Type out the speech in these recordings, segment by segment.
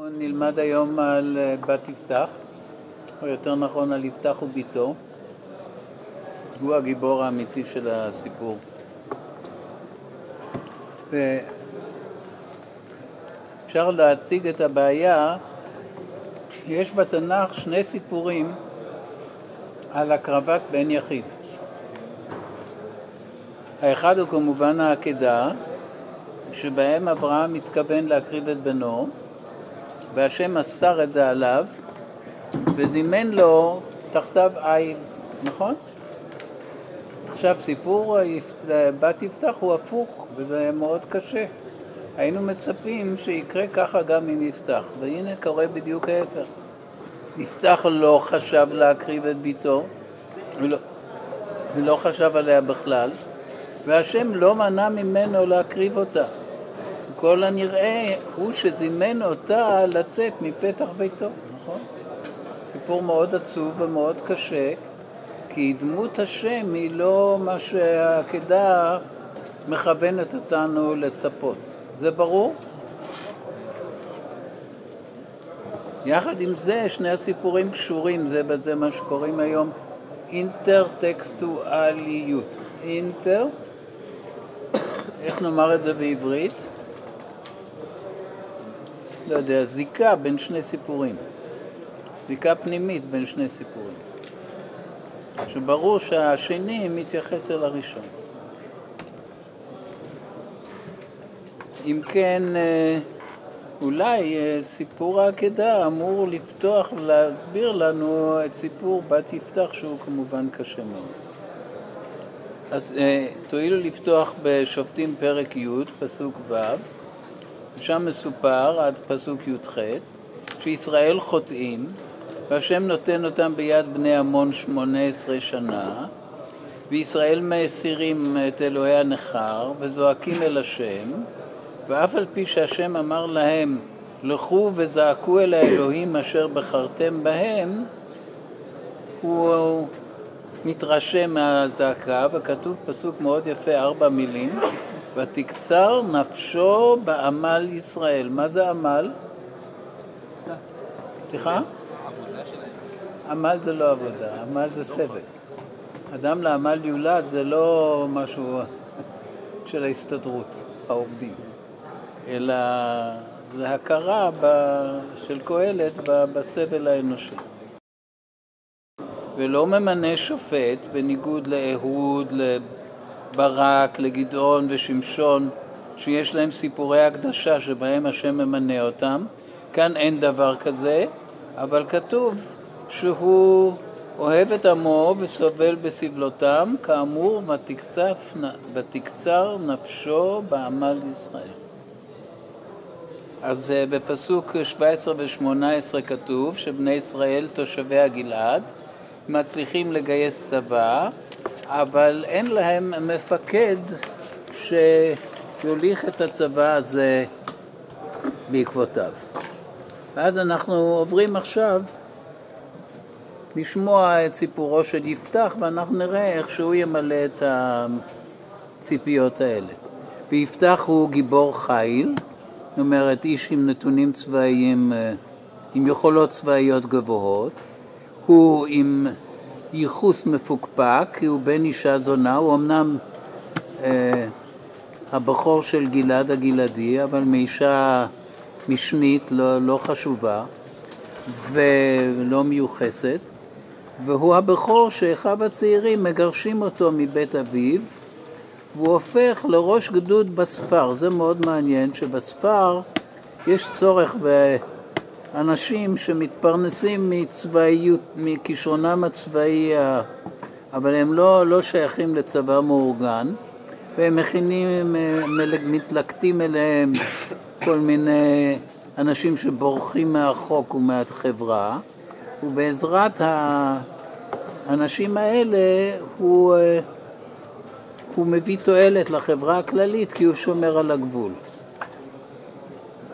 נלמד היום על אה, בת יפתח, או יותר נכון על יפתח וביתו. הוא הגיבור האמיתי של הסיפור. אפשר להציג את הבעיה, יש בתנ"ך שני סיפורים על הקרבת בן יחיד. האחד הוא כמובן העקדה, שבהם אברהם מתכוון להקריב את בנו, והשם אסר את זה עליו, וזימן לו תחתיו עיל, נכון? עכשיו סיפור בת יפתח הוא הפוך, וזה מאוד קשה. היינו מצפים שיקרה ככה גם עם יפתח, והנה קורה בדיוק ההפך. יפתח לא חשב להקריב את ביתו, ולא, ולא חשב עליה בכלל, והשם לא מנע ממנו להקריב אותה. כל הנראה הוא שזימן אותה לצאת מפתח ביתו, נכון? סיפור מאוד עצוב ומאוד קשה, כי דמות השם היא לא מה שהעקדה מכוונת אותנו לצפות. זה ברור? יחד עם זה, שני הסיפורים קשורים זה בזה, מה שקוראים היום אינטרטקסטואליות. אינטר, איך נאמר את זה בעברית? לא יודע, זיקה בין שני סיפורים. זיקה פנימית בין שני סיפורים. שברור שהשני מתייחס אל הראשון. אם כן, אה, אולי אה, סיפור העקדה אמור לפתוח ולהסביר לנו את סיפור בת יפתח שהוא כמובן קשה מאוד. אז אה, תואילו לפתוח בשופטים פרק י', פסוק ו', שם מסופר עד פסוק י"ח שישראל חוטאים והשם נותן אותם ביד בני עמון שמונה עשרה שנה וישראל מסירים את אלוהי הנכר וזועקים אל השם ואף על פי שהשם אמר להם לכו וזעקו אל האלוהים אשר בחרתם בהם הוא מתרשם מהזעקה וכתוב פסוק מאוד יפה ארבע מילים ותקצר נפשו בעמל ישראל. מה זה עמל? סליחה? עמל זה לא עבודה, עמל זה סבל. אדם לעמל יולד זה לא משהו של ההסתדרות, העובדים, אלא זה הכרה של קהלת בסבל האנושי. ולא ממנה שופט בניגוד לאהוד, ברק, לגדעון ושמשון, שיש להם סיפורי הקדשה שבהם השם ממנה אותם. כאן אין דבר כזה, אבל כתוב שהוא אוהב את עמו וסובל בסבלותם, כאמור, ותקצר נפשו בעמל ישראל. אז אה, בפסוק 17 ו-18 כתוב שבני ישראל תושבי הגלעד מצליחים לגייס צבא אבל אין להם מפקד שיוליך את הצבא הזה בעקבותיו. ואז אנחנו עוברים עכשיו לשמוע את סיפורו של יפתח ואנחנו נראה איך שהוא ימלא את הציפיות האלה. ויפתח הוא גיבור חיל, זאת אומרת איש עם נתונים צבאיים, אה, עם יכולות צבאיות גבוהות, הוא עם ייחוס מפוקפק, כי הוא בן אישה זונה, הוא אמנם אה, הבכור של גלעד הגלעדי, אבל מאישה משנית לא, לא חשובה ולא מיוחסת, והוא הבכור שאחיו הצעירים מגרשים אותו מבית אביו, והוא הופך לראש גדוד בספר. זה מאוד מעניין שבספר יש צורך ב... אנשים שמתפרנסים מצבאיות, מכישרונם הצבאי, אבל הם לא, לא שייכים לצבא מאורגן, והם מכינים, מתלקטים אליהם כל מיני אנשים שבורחים מהחוק ומהחברה, ובעזרת האנשים האלה הוא, הוא מביא תועלת לחברה הכללית כי הוא שומר על הגבול.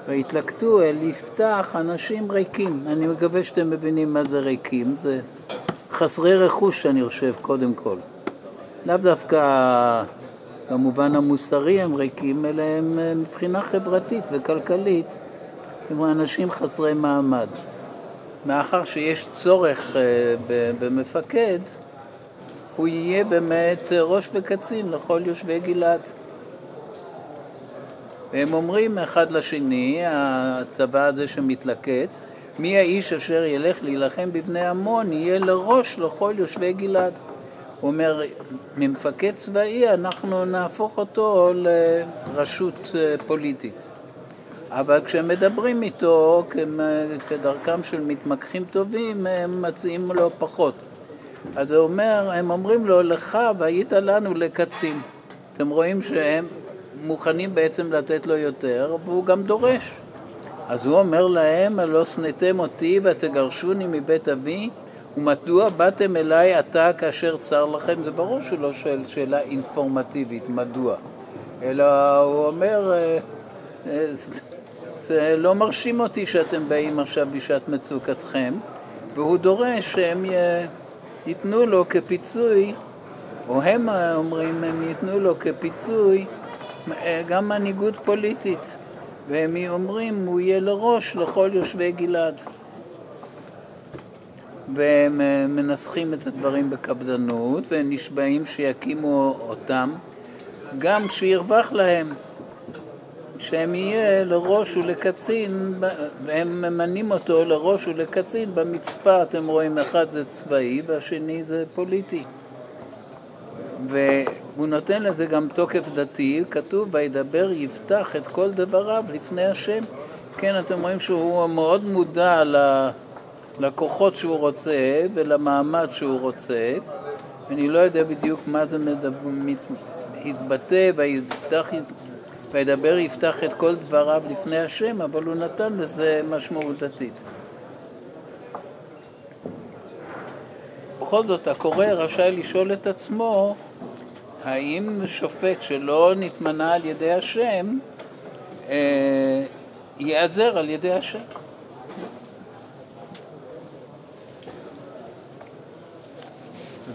והתלקטו אל יפתח אנשים ריקים. אני מקווה שאתם מבינים מה זה ריקים, זה חסרי רכוש אני חושב קודם כל. לאו דווקא במובן המוסרי הם ריקים, אלא הם מבחינה חברתית וכלכלית הם אנשים חסרי מעמד. מאחר שיש צורך אה, במפקד, הוא יהיה באמת ראש וקצין לכל יושבי גלעד. והם אומרים אחד לשני, הצבא הזה שמתלקט, מי האיש אשר ילך להילחם בבני עמון, יהיה לראש לכל יושבי גלעד. הוא אומר, ממפקד צבאי אנחנו נהפוך אותו לרשות אה, פוליטית. אבל כשמדברים איתו כדרכם של מתמקחים טובים, הם מציעים לו פחות. אז הוא אומר, הם אומרים לו, לך והיית לנו לקצין. אתם רואים שהם מוכנים בעצם לתת לו יותר, והוא גם דורש. אז הוא אומר להם, הלא שנאתם אותי ותגרשוני מבית אבי, ומדוע באתם אליי עתה כאשר צר לכם? זה ברור שהוא לא שואל שאלה אינפורמטיבית, מדוע, אלא הוא אומר, אה, אה, זה לא מרשים אותי שאתם באים עכשיו בשעת מצוקתכם, והוא דורש שהם ייתנו לו כפיצוי, או הם אומרים, הם ייתנו לו כפיצוי גם מנהיגות פוליטית, והם אומרים, הוא יהיה לראש לכל יושבי גלעד. והם אה, מנסחים את הדברים בקפדנות, והם נשבעים שיקימו אותם, גם כשירווח להם. שהם יהיה לראש ולקצין, והם ממנים אותו לראש ולקצין במצפה, אתם רואים, אחד זה צבאי והשני זה פוליטי. והוא נותן לזה גם תוקף דתי, כתוב וידבר יפתח את כל דבריו לפני השם. כן, אתם רואים שהוא מאוד מודע לכוחות שהוא רוצה ולמעמד שהוא רוצה. אני לא יודע בדיוק מה זה מתבטא, ויפתח וידבר יפתח את כל דבריו לפני השם, אבל הוא נתן לזה משמעות דתית. בכל זאת, הקורא רשאי לשאול את עצמו האם שופט שלא נתמנה על ידי השם אה, ייעזר על ידי השם.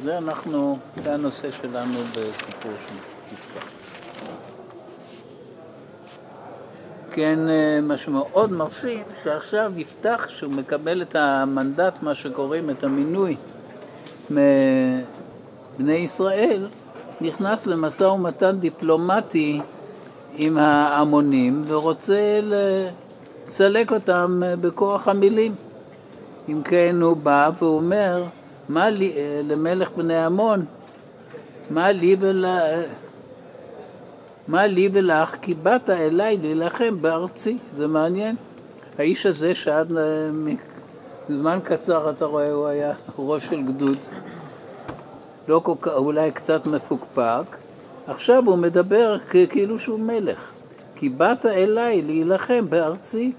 זה אנחנו, זה הנושא שלנו בסיפור של יפתח. כן, אה, מה שמאוד מרשים, שעכשיו יפתח, שהוא מקבל את המנדט, מה שקוראים, את המינוי מבני ישראל, נכנס למשא ומתן דיפלומטי עם ההמונים ורוצה לסלק אותם בכוח המילים. אם כן, הוא בא ואומר, מה לי, אה, למלך בני עמון, מה לי ול... מה לי ולך כי באת אליי להילחם בארצי. זה מעניין. האיש הזה שעד זמן קצר אתה רואה הוא היה ראש של גדוד, לא כל כך, אולי קצת מפוקפק, עכשיו הוא מדבר כאילו שהוא מלך. כי באת אליי להילחם בארצי.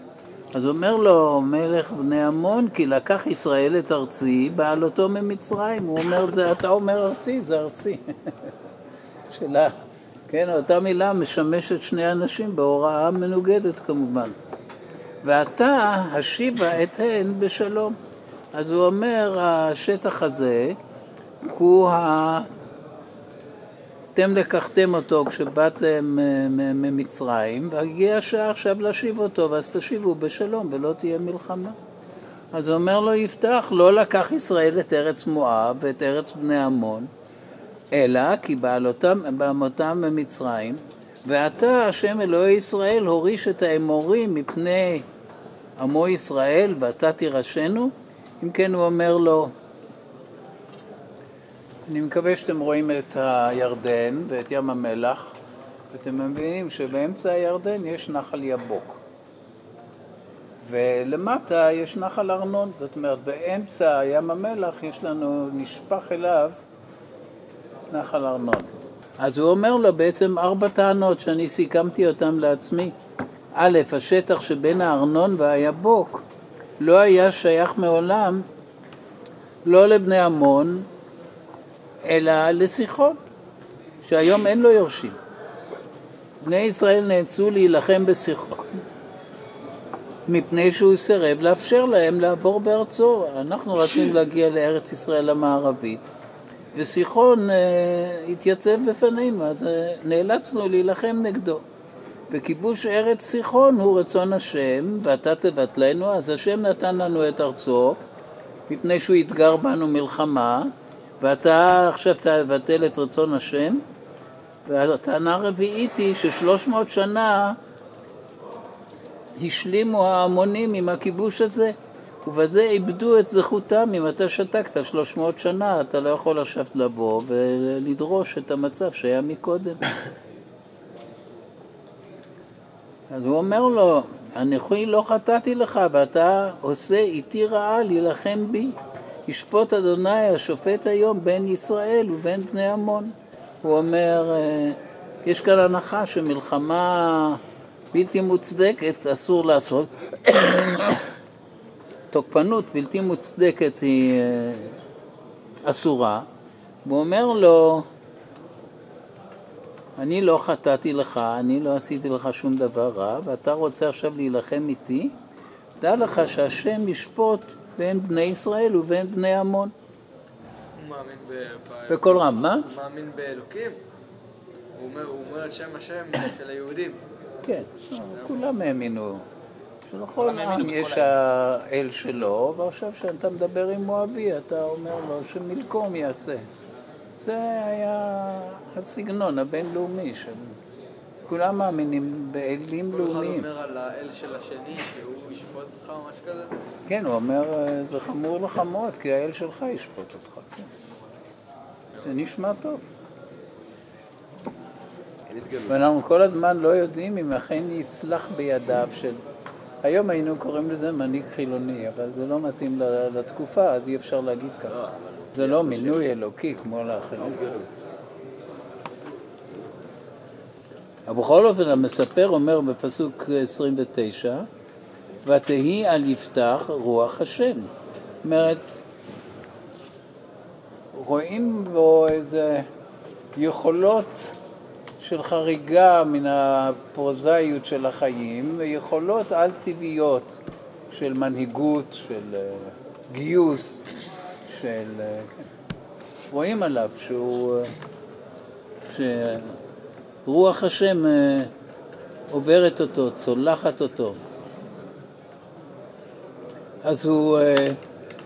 אז אומר לו מלך בני עמון, כי לקח ישראל את ארצי, בעלותו ממצרים. הוא אומר, זה אתה אומר ארצי, זה ארצי. שאלה כן, אותה מילה משמשת שני אנשים בהוראה מנוגדת כמובן. ואתה השיבה את הן בשלום. אז הוא אומר, השטח הזה הוא ה... אתם לקחתם אותו כשבאתם ממצרים, והגיעה השעה עכשיו להשיב אותו, ואז תשיבו בשלום ולא תהיה מלחמה. אז אומר לו יפתח, לא לקח ישראל את ארץ מואב ואת ארץ בני עמון, אלא כי בעלותם, בעמותם במצרים, ואתה, השם אלוהי ישראל, הוריש את האמורים מפני עמו ישראל, ואתה תירשנו? אם כן, הוא אומר לו, אני מקווה שאתם רואים את הירדן ואת ים המלח, ואתם מבינים שבאמצע הירדן יש נחל יבוק. ולמטה יש נחל ארנון, זאת אומרת באמצע ים המלח יש לנו, נשפך אליו נחל ארנון. אז הוא אומר לו בעצם ארבע טענות שאני סיכמתי אותן לעצמי. א', השטח שבין הארנון והיבוק לא היה שייך מעולם לא לבני עמון, אלא לסיחון, שהיום אין לו יורשים. בני ישראל נאלצו להילחם בסיחון מפני שהוא סירב לאפשר להם לעבור בארצו. אנחנו רצינו להגיע לארץ ישראל המערבית, וסיחון uh, התייצב בפנינו, אז uh, נאלצנו להילחם נגדו. וכיבוש ארץ סיחון הוא רצון השם, ואתה תבטלנו, אז השם נתן לנו את ארצו, מפני שהוא יתגר בנו מלחמה, ואתה עכשיו תבטל את רצון השם, והטענה הרביעית היא ששלוש מאות שנה השלימו ההמונים עם הכיבוש הזה, ובזה איבדו את זכותם. אם אתה שתקת שלוש מאות שנה, אתה לא יכול עכשיו לבוא ולדרוש את המצב שהיה מקודם. אז הוא אומר לו, אנוכי לא חטאתי לך, ואתה עושה איתי רעה להילחם בי. ישפוט אדוני השופט היום בין ישראל ובין בני עמון. הוא אומר, אה, יש כאן הנחה שמלחמה בלתי מוצדקת אסור לעשות. תוקפנות בלתי מוצדקת היא אה, אסורה. הוא אומר לו, אני לא חטאתי לך, אני לא עשיתי לך שום דבר רע, ואתה רוצה עכשיו להילחם איתי, דע לך שהשם ישפוט בין בני ישראל ובין בני עמון. הוא מאמין ב... בקול רם, מה? הוא מאמין באלוקים? הוא אומר, הוא אומר את שם השם של היהודים. כן, כולם האמינו. שלכל עם יש. האל שלו, ועכשיו כשאתה מדבר עם מואבי, אתה אומר לו שמלקום יעשה. זה היה הסגנון הבינלאומי של... כולם מאמינים באלים כל אחד לאומיים. אומר על האל של השני שהוא ישפוט אותך או משהו כזה? כן, הוא אומר, אה, זה חמור לך מאוד, כי האל שלך ישפוט אותך. כן. זה נשמע טוב. ואנחנו כל הזמן לא יודעים אם אכן יצלח בידיו של... היום היינו קוראים לזה מנהיג חילוני, אבל זה לא מתאים לתקופה, אז אי אפשר להגיד ככה. זה לא מינוי אלוקי כמו לאחרים. אבל בכל אופן, המספר אומר בפסוק 29, ותהי על יפתח רוח השם. זאת אומרת, רואים בו איזה יכולות של חריגה מן הפרוזאיות של החיים ויכולות על-טבעיות של מנהיגות, של אה, גיוס, של... אה, כן. רואים עליו שהוא... אה, שרוח השם אה, עוברת אותו, צולחת אותו. אז הוא אה,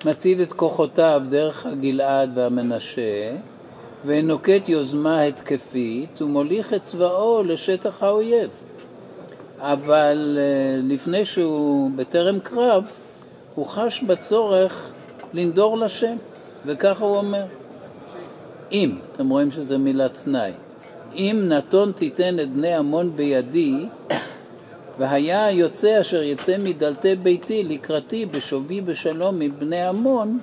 מצעיד את כוחותיו דרך הגלעד והמנשה, ונוקט יוזמה התקפית, ומוליך את צבאו לשטח האויב. אבל אה, לפני שהוא בטרם קרב, הוא חש בצורך לנדור לשם, וככה הוא אומר. אם, אתם רואים שזה מילת תנאי, אם נתון תיתן את בני עמון בידי, והיה היוצא אשר יצא מדלתי ביתי לקראתי בשובי בשלום מבני עמון,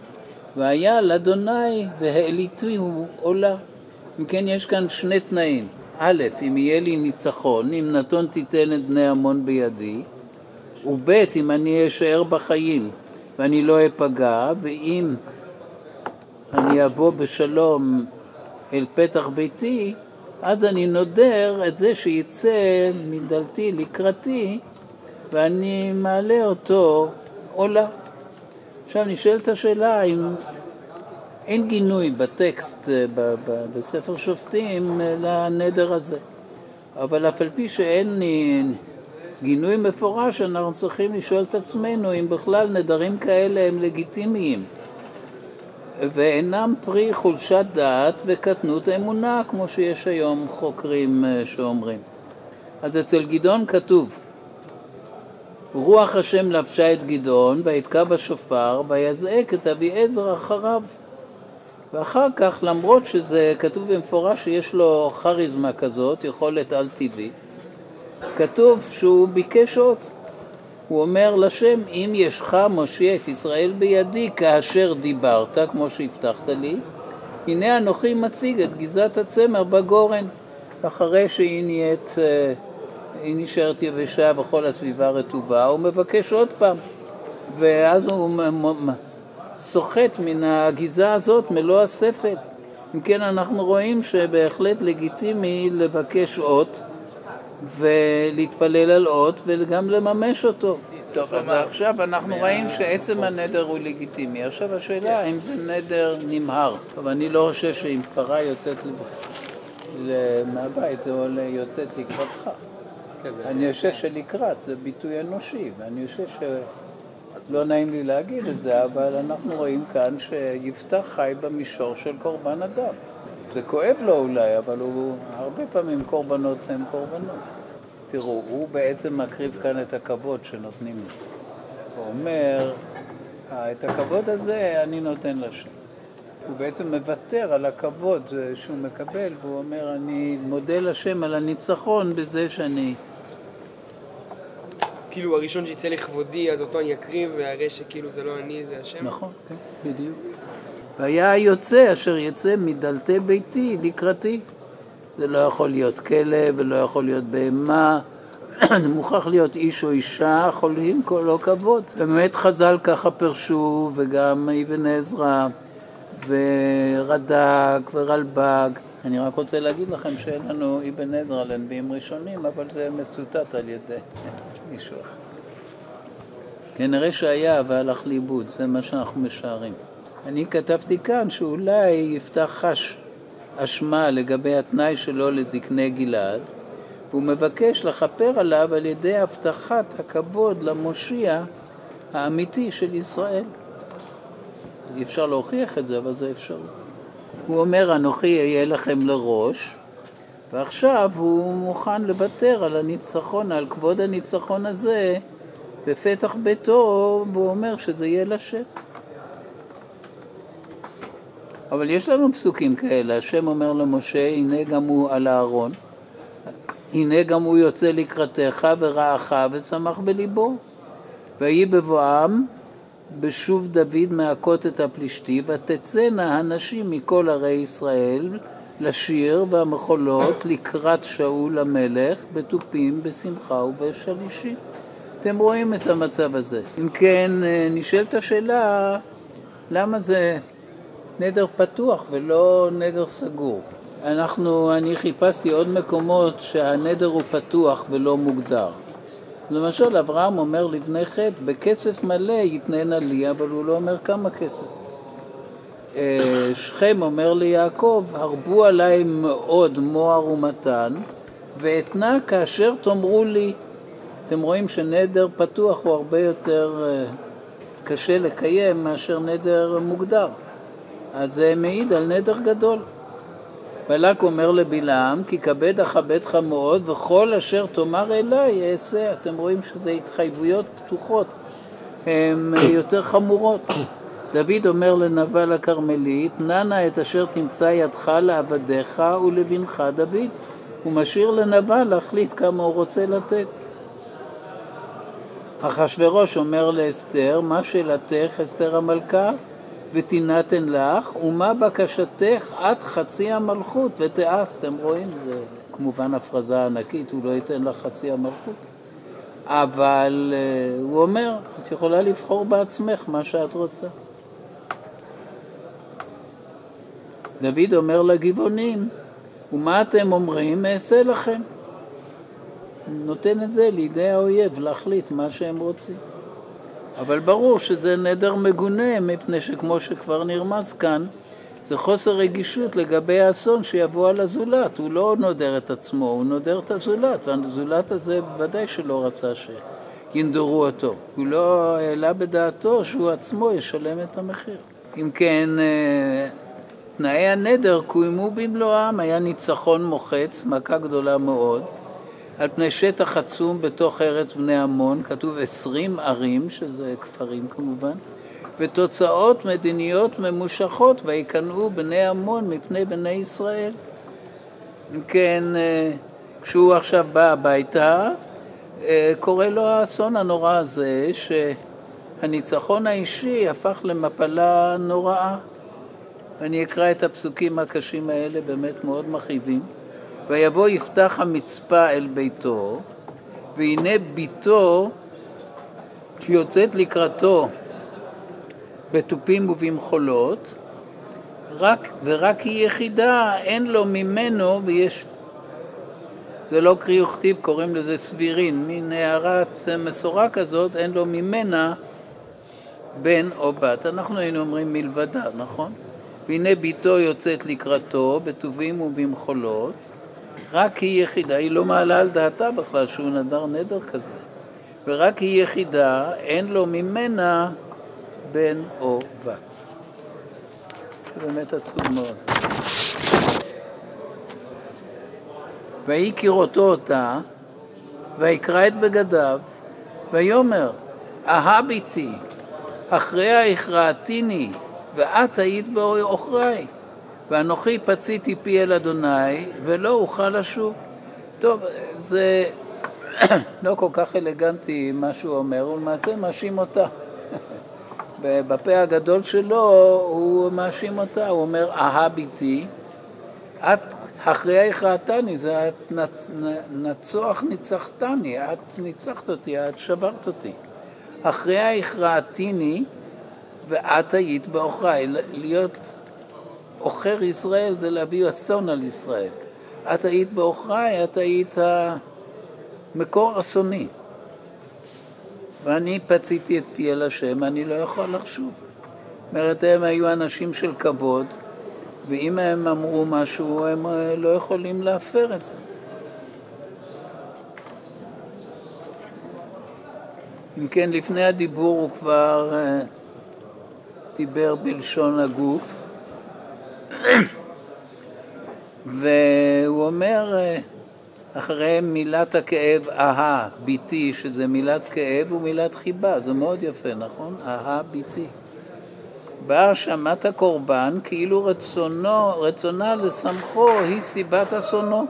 והיה לאדוני והעליתיהו עולה. אם כן, יש כאן שני תנאים. א', אם יהיה לי ניצחון, אם נתון תיתן את בני עמון בידי, וב', אם אני אשאר בחיים ואני לא אפגע, ואם אני אבוא בשלום אל פתח ביתי, אז אני נודר את זה שיצא מדלתי לקראתי ואני מעלה אותו עולה. עכשיו נשאלת השאלה אם אין גינוי בטקסט אה, בספר שופטים אה, לנדר הזה. אבל אף על פי שאין גינוי מפורש, אנחנו צריכים לשאול את עצמנו אם בכלל נדרים כאלה הם לגיטימיים. ואינם פרי חולשת דעת וקטנות אמונה, כמו שיש היום חוקרים אה, שאומרים. אז אצל גדעון כתוב, רוח השם לבשה את גדעון, ויתקע בשופר, ויזעק את אביעזר אחריו. ואחר כך, למרות שזה כתוב במפורש שיש לו כריזמה כזאת, יכולת על-טבעית, כתוב שהוא ביקש עוד. הוא אומר לשם, אם ישך מושיע את ישראל בידי כאשר דיברת, כמו שהבטחת לי, הנה אנוכי מציג את גזעת הצמר בגורן, אחרי שהיא נהיית, אה, היא נשארת יבשה וכל הסביבה רטובה, הוא מבקש עוד פעם, ואז הוא סוחט מן הגזעה הזאת מלוא הספל. אם כן, אנחנו רואים שבהחלט לגיטימי לבקש אות ולהתפלל על אות וגם לממש אותו. טוב, אז עכשיו אנחנו רואים שעצם הנדר הוא לגיטימי. עכשיו השאלה האם זה נדר נמהר. אבל אני לא חושב שאם פרה יוצאת מהבית, זה יוצאת לקראתך. כזה. אני חושב שלקראת זה ביטוי אנושי, ואני חושב שלא נעים לי להגיד את זה, אבל אנחנו רואים כאן שיפתח חי במישור של קורבן אדם. זה כואב לו אולי, אבל הוא, הרבה פעמים קורבנות הם קורבנות. תראו, הוא בעצם מקריב כאן את הכבוד שנותנים לו. הוא אומר, "אה, את הכבוד הזה אני נותן לשם. הוא בעצם מוותר על הכבוד שהוא מקבל, והוא אומר, אני מודה לשם על הניצחון בזה שאני... כאילו הראשון שיצא לכבודי, אז אותו אני אקריב, והרי שכאילו זה לא אני, זה השם. נכון, כן, בדיוק. והיה היוצא אשר יצא מדלתי ביתי לקראתי. זה לא יכול להיות כלב ולא יכול להיות בהמה, זה מוכרח להיות איש או אישה, יכולים כולו כבוד. באמת חז"ל ככה פירשו, וגם אבן עזרא, ורד"ק, ורלב"ג. אני רק רוצה להגיד לכם שאין לנו אבן עזרא לנביאים ראשונים, אבל זה מצוטט על ידי מישהו אחר. כנראה שהיה והלך לאיבוד, זה מה שאנחנו משערים. אני כתבתי כאן שאולי יפתח חש אשמה לגבי התנאי שלו לזקני גלעד, והוא מבקש לכפר עליו על ידי הבטחת הכבוד למושיע האמיתי של ישראל. אי אפשר להוכיח את זה, אבל זה אפשרי. הוא אומר, אנוכי אהיה לכם לראש, ועכשיו הוא מוכן לוותר על הניצחון, על כבוד הניצחון הזה בפתח ביתו, והוא אומר שזה יהיה לשם. אבל יש לנו פסוקים כאלה, השם אומר למשה, הנה גם הוא על הארון, הנה גם הוא יוצא לקראתך ורעך ושמח בליבו. ויהי בבואם בשוב דוד מהכות את הפלישתי, ותצאנה הנשים מכל ערי ישראל לשיר והמחולות לקראת שאול המלך, בתופים, בשמחה ובשלישי. אתם רואים את המצב הזה. אם כן, נשאלת השאלה, למה זה נדר פתוח ולא נדר סגור? אנחנו, אני חיפשתי עוד מקומות שהנדר הוא פתוח ולא מוגדר. למשל, אברהם אומר לבני חטא, בכסף מלא יתננה לי, אבל הוא לא אומר כמה כסף. שכם אומר ליעקב, הרבו עליי מאוד מוהר ומתן, ואתנה כאשר תאמרו לי. אתם רואים שנדר פתוח הוא הרבה יותר קשה לקיים מאשר נדר מוגדר. אז זה מעיד על נדר גדול. בלק אומר לבלעם, כי כבד אכבדך מאוד, וכל אשר תאמר אליי אעשה. אתם רואים שזה התחייבויות פתוחות, הן יותר חמורות. דוד אומר לנבל הכרמלית, ננה את אשר תמצא ידך לעבדיך ולבנך דוד. הוא משאיר לנבל להחליט כמה הוא רוצה לתת. אחשורוש אומר לאסתר, מה שאלתך, אסתר המלכה? ותינתן לך, ומה בקשתך עד חצי המלכות ותיעש. אתם רואים? זה כמובן הפרזה ענקית, הוא לא ייתן לך חצי המלכות. אבל uh, הוא אומר, את יכולה לבחור בעצמך מה שאת רוצה. דוד אומר לגבעונים, ומה אתם אומרים? אעשה לכם. נותן את זה לידי האויב להחליט מה שהם רוצים. אבל ברור שזה נדר מגונה, מפני שכמו שכבר נרמז כאן, זה חוסר רגישות לגבי האסון שיבוא על הזולת. הוא לא נודר את עצמו, הוא נודר את הזולת, והזולת הזה בוודאי שלא רצה שינדרו אותו. הוא לא העלה בדעתו שהוא עצמו ישלם את המחיר. אם כן, תנאי הנדר קוימו במלואם, היה ניצחון מוחץ, מכה גדולה מאוד. על פני שטח עצום בתוך ארץ בני עמון, כתוב עשרים ערים, שזה כפרים כמובן, ותוצאות מדיניות ממושכות, ויקנאו בני עמון מפני בני ישראל. אם כן, כשהוא עכשיו בא הביתה, קורה לו האסון הנורא הזה, שהניצחון האישי הפך למפלה נוראה. ואני אקרא את הפסוקים הקשים האלה, באמת מאוד מכאיבים. ויבוא יפתח המצפה אל ביתו, והנה ביתו יוצאת לקראתו בתופים ובמחולות, רק, ורק היא יחידה, אין לו ממנו, ויש... זה לא קרי וכתיב, קוראים לזה סבירין, מין הערת מסורה כזאת, אין לו ממנה בן או בת. אנחנו היינו אומרים מלבדה, נכון? והנה ביתו יוצאת לקראתו בטובים ובמחולות, רק היא יחידה, היא לא מעלה על דעתה בכלל שהוא נדר נדר כזה. ורק היא יחידה, אין לו ממנה בן או בת. זה באמת עצוב מאוד. ויהי כראותו אותה, ויקרא את בגדיו, ויאמר, אהב איתי, אחריה הכרעתיני, ואת היית בעוכריי. ואנוכי פציתי פי אל אדוני, ולא אוכל לשוב. טוב, זה לא כל כך אלגנטי מה שהוא אומר, הוא למעשה מאשים אותה. בפה הגדול שלו הוא מאשים אותה, הוא אומר, אהב איתי, את אחריה הכרעתני, זה את נצוח ניצחתני, את ניצחת אותי, את שברת אותי. אחריה הכרעתיני ואת היית בעוכריי. להיות עוכר ישראל זה להביא אסון על ישראל. את היית בעוכריי, את היית מקור אסוני. ואני פציתי את פי אל השם, אני לא יכול לחשוב. אומרת, הם היו אנשים של כבוד, ואם הם אמרו משהו, הם אה, לא יכולים להפר את זה. אם כן, לפני הדיבור הוא כבר אה, דיבר בלשון הגוף, והוא אומר אה, אחרי מילת הכאב אהה, ביתי, שזה מילת כאב ומילת חיבה, זה מאוד יפה, נכון? אהה, ביתי. באה שמעת הקורבן כאילו רצונו, רצונה לשמחו היא סיבת אסונו.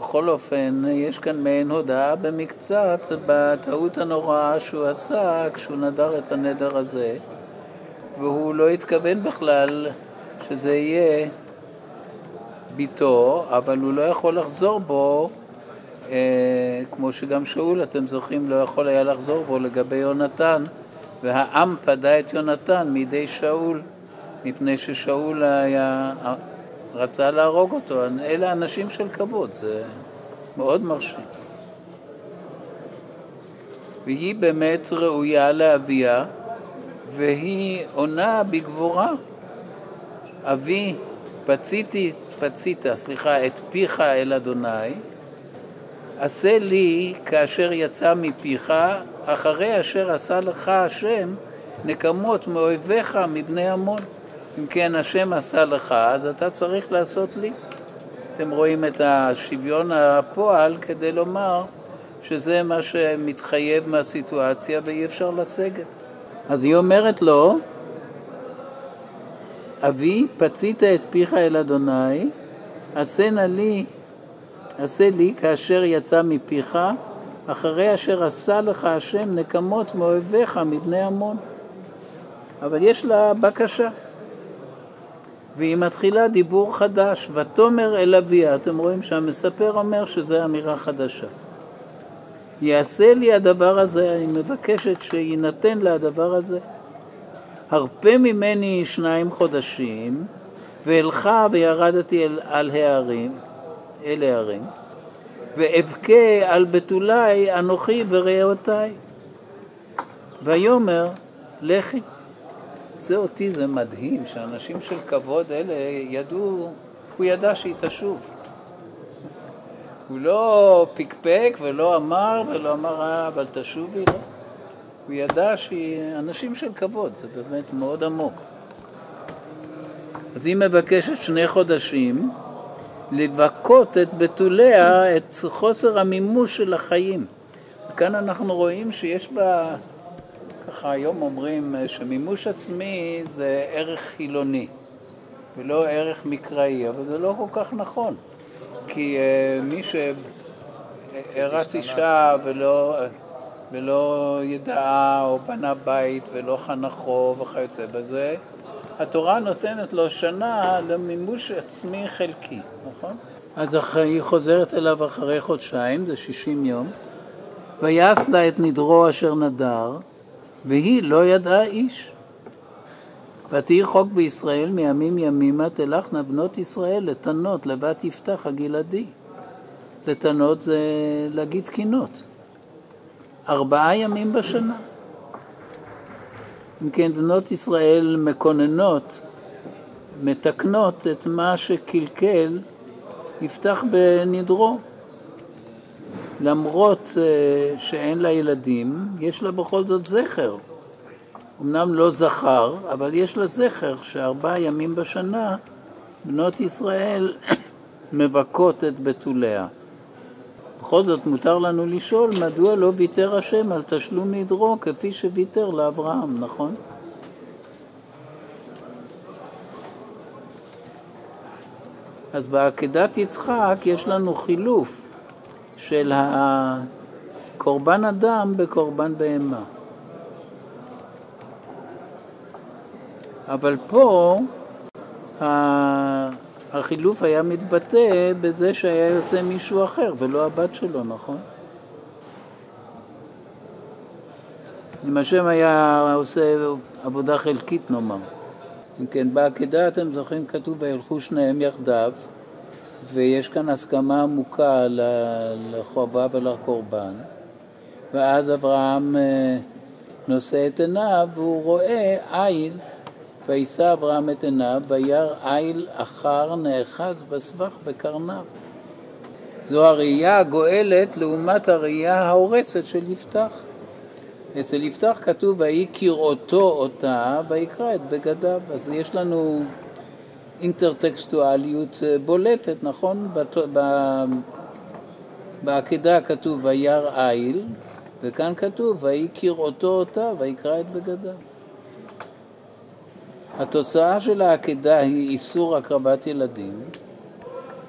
בכל אופן, יש כאן מעין הודעה במקצת בטעות הנוראה שהוא עשה כשהוא נדר את הנדר הזה, והוא לא התכוון בכלל שזה יהיה ביתו, אבל הוא לא יכול לחזור בו, אה, כמו שגם שאול, אתם זוכרים, לא יכול היה לחזור בו לגבי יונתן, והעם פדה את יונתן מידי שאול, מפני ששאול היה, רצה להרוג אותו. אלה אנשים של כבוד, זה מאוד מרשים. והיא באמת ראויה לאביה, והיא עונה בגבורה. אבי, פציתי, פצית, סליחה, את פיך אל אדוני, עשה לי כאשר יצא מפיך, אחרי אשר עשה לך השם, נקמות מאויביך מבני עמון. אם כן השם עשה לך, אז אתה צריך לעשות לי. אתם רואים את השוויון הפועל כדי לומר שזה מה שמתחייב מהסיטואציה ואי אפשר לסגת. אז היא אומרת לו, אבי, פצית את פיך אל אדוני, עשה נא לי, עשה לי כאשר יצא מפיך, אחרי אשר עשה לך השם נקמות מאויביך מבני עמון. אבל יש לה בקשה. והיא מתחילה דיבור חדש, ותאמר אל אביה, אתם רואים שהמספר אומר שזו אמירה חדשה. יעשה לי הדבר הזה, אני מבקשת שיינתן לה הדבר הזה. הרפה ממני שניים חודשים, ואלך וירדתי אל, על הערים, אל הערים, ואבכה על בתולי אנוכי ורעותי. ויאמר, לכי. זה אותי, זה מדהים, שאנשים של כבוד אלה ידעו, הוא ידע שהיא תשוב. הוא לא פקפק ולא אמר ולא אמר, אה, אבל תשובי, לא. הוא ידע שהיא אנשים של כבוד, זה באמת מאוד עמוק. אז היא מבקשת שני חודשים לבכות את בתוליה, את חוסר המימוש של החיים. וכאן אנחנו רואים שיש בה, ככה היום אומרים שמימוש עצמי זה ערך חילוני ולא ערך מקראי, אבל זה לא כל כך נכון. כי uh, מי שהרס אישה ולא... ולא ידעה או בנה בית ולא חנכו וכיוצא בזה, התורה נותנת לו שנה למימוש עצמי חלקי, נכון? אז היא חוזרת אליו אחרי חודשיים, זה שישים יום, ויעש לה את נדרו אשר נדר, והיא לא ידעה איש. ותהי חוק בישראל מימים ימימה תלכנה בנות ישראל לתנות לבת יפתח הגלעדי. לתנות זה להגיד קינות. ארבעה ימים בשנה. אם כן, בנות ישראל מקוננות, מתקנות את מה שקלקל יפתח בנדרו. למרות אה, שאין לה ילדים, יש לה בכל זאת זכר. אמנם לא זכר, אבל יש לה זכר שארבעה ימים בשנה בנות ישראל מבכות את בתוליה. בכל זאת מותר לנו לשאול מדוע לא ויתר השם על תשלום נדרו כפי שוויתר לאברהם, נכון? אז בעקדת יצחק יש לנו חילוף של קורבן אדם בקורבן בהמה. אבל פה החילוף היה מתבטא בזה שהיה יוצא מישהו אחר ולא הבת שלו, נכון? אם השם היה עושה עבודה חלקית נאמר. אם כן, בעקדה אתם זוכרים כתוב וילכו שניהם יחדיו ויש כאן הסכמה עמוקה לחובה ולקורבן ואז אברהם אה, נושא את עיניו והוא רואה איל וישא אברהם את עיניו, וירא איל אחר נאחז בסבך בקרניו. זו הראייה הגואלת לעומת הראייה ההורסת של יפתח. אצל יפתח כתוב ויהי כראותו אותה ויקרא את בגדיו. אז יש לנו אינטרטקסטואליות אה, בולטת, נכון? בעקדה כתוב וירא איל, וכאן כתוב ויהי כראותו אותה ויקרא את בגדיו. התוצאה של העקדה היא איסור הקרבת ילדים.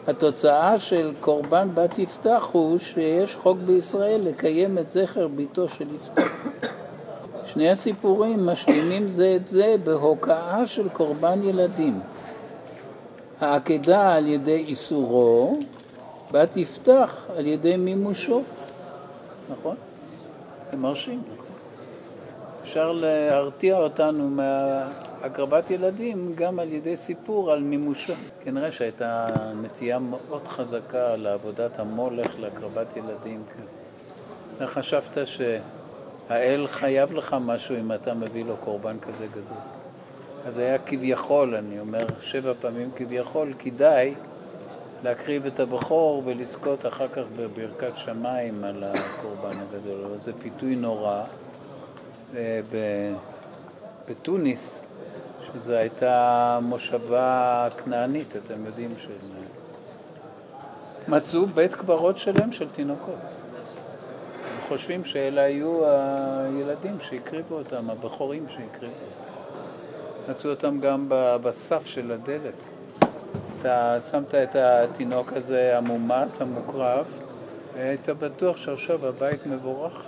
התוצאה של קורבן בת יפתח הוא שיש חוק בישראל לקיים את זכר ביתו של יפתח. שני הסיפורים משלימים זה את זה בהוקעה של קורבן ילדים. העקדה על ידי איסורו, בת יפתח על ידי מימושו. נכון? זה מרשים, נכון? אפשר להרתיע אותנו מה... הקרבת ילדים גם על ידי סיפור על מימושו. כנראה שהייתה נטייה מאוד חזקה לעבודת המולך להקרבת ילדים. כן. אתה חשבת שהאל חייב לך משהו אם אתה מביא לו קורבן כזה גדול. אז היה כביכול, אני אומר שבע פעמים כביכול, כדאי להקריב את הבכור ולזכות אחר כך בברכת שמיים על הקורבן הגדול. אבל זה פיתוי נורא. בתוניס שזו הייתה מושבה כנענית, אתם יודעים, של... מצאו בית קברות שלם של תינוקות. הם חושבים שאלה היו הילדים שהקריבו אותם, הבכורים שהקריבו. מצאו אותם גם בסף של הדלת. אתה שמת את התינוק הזה המומת, המוקרב, והיית בטוח שעכשיו הבית מבורך.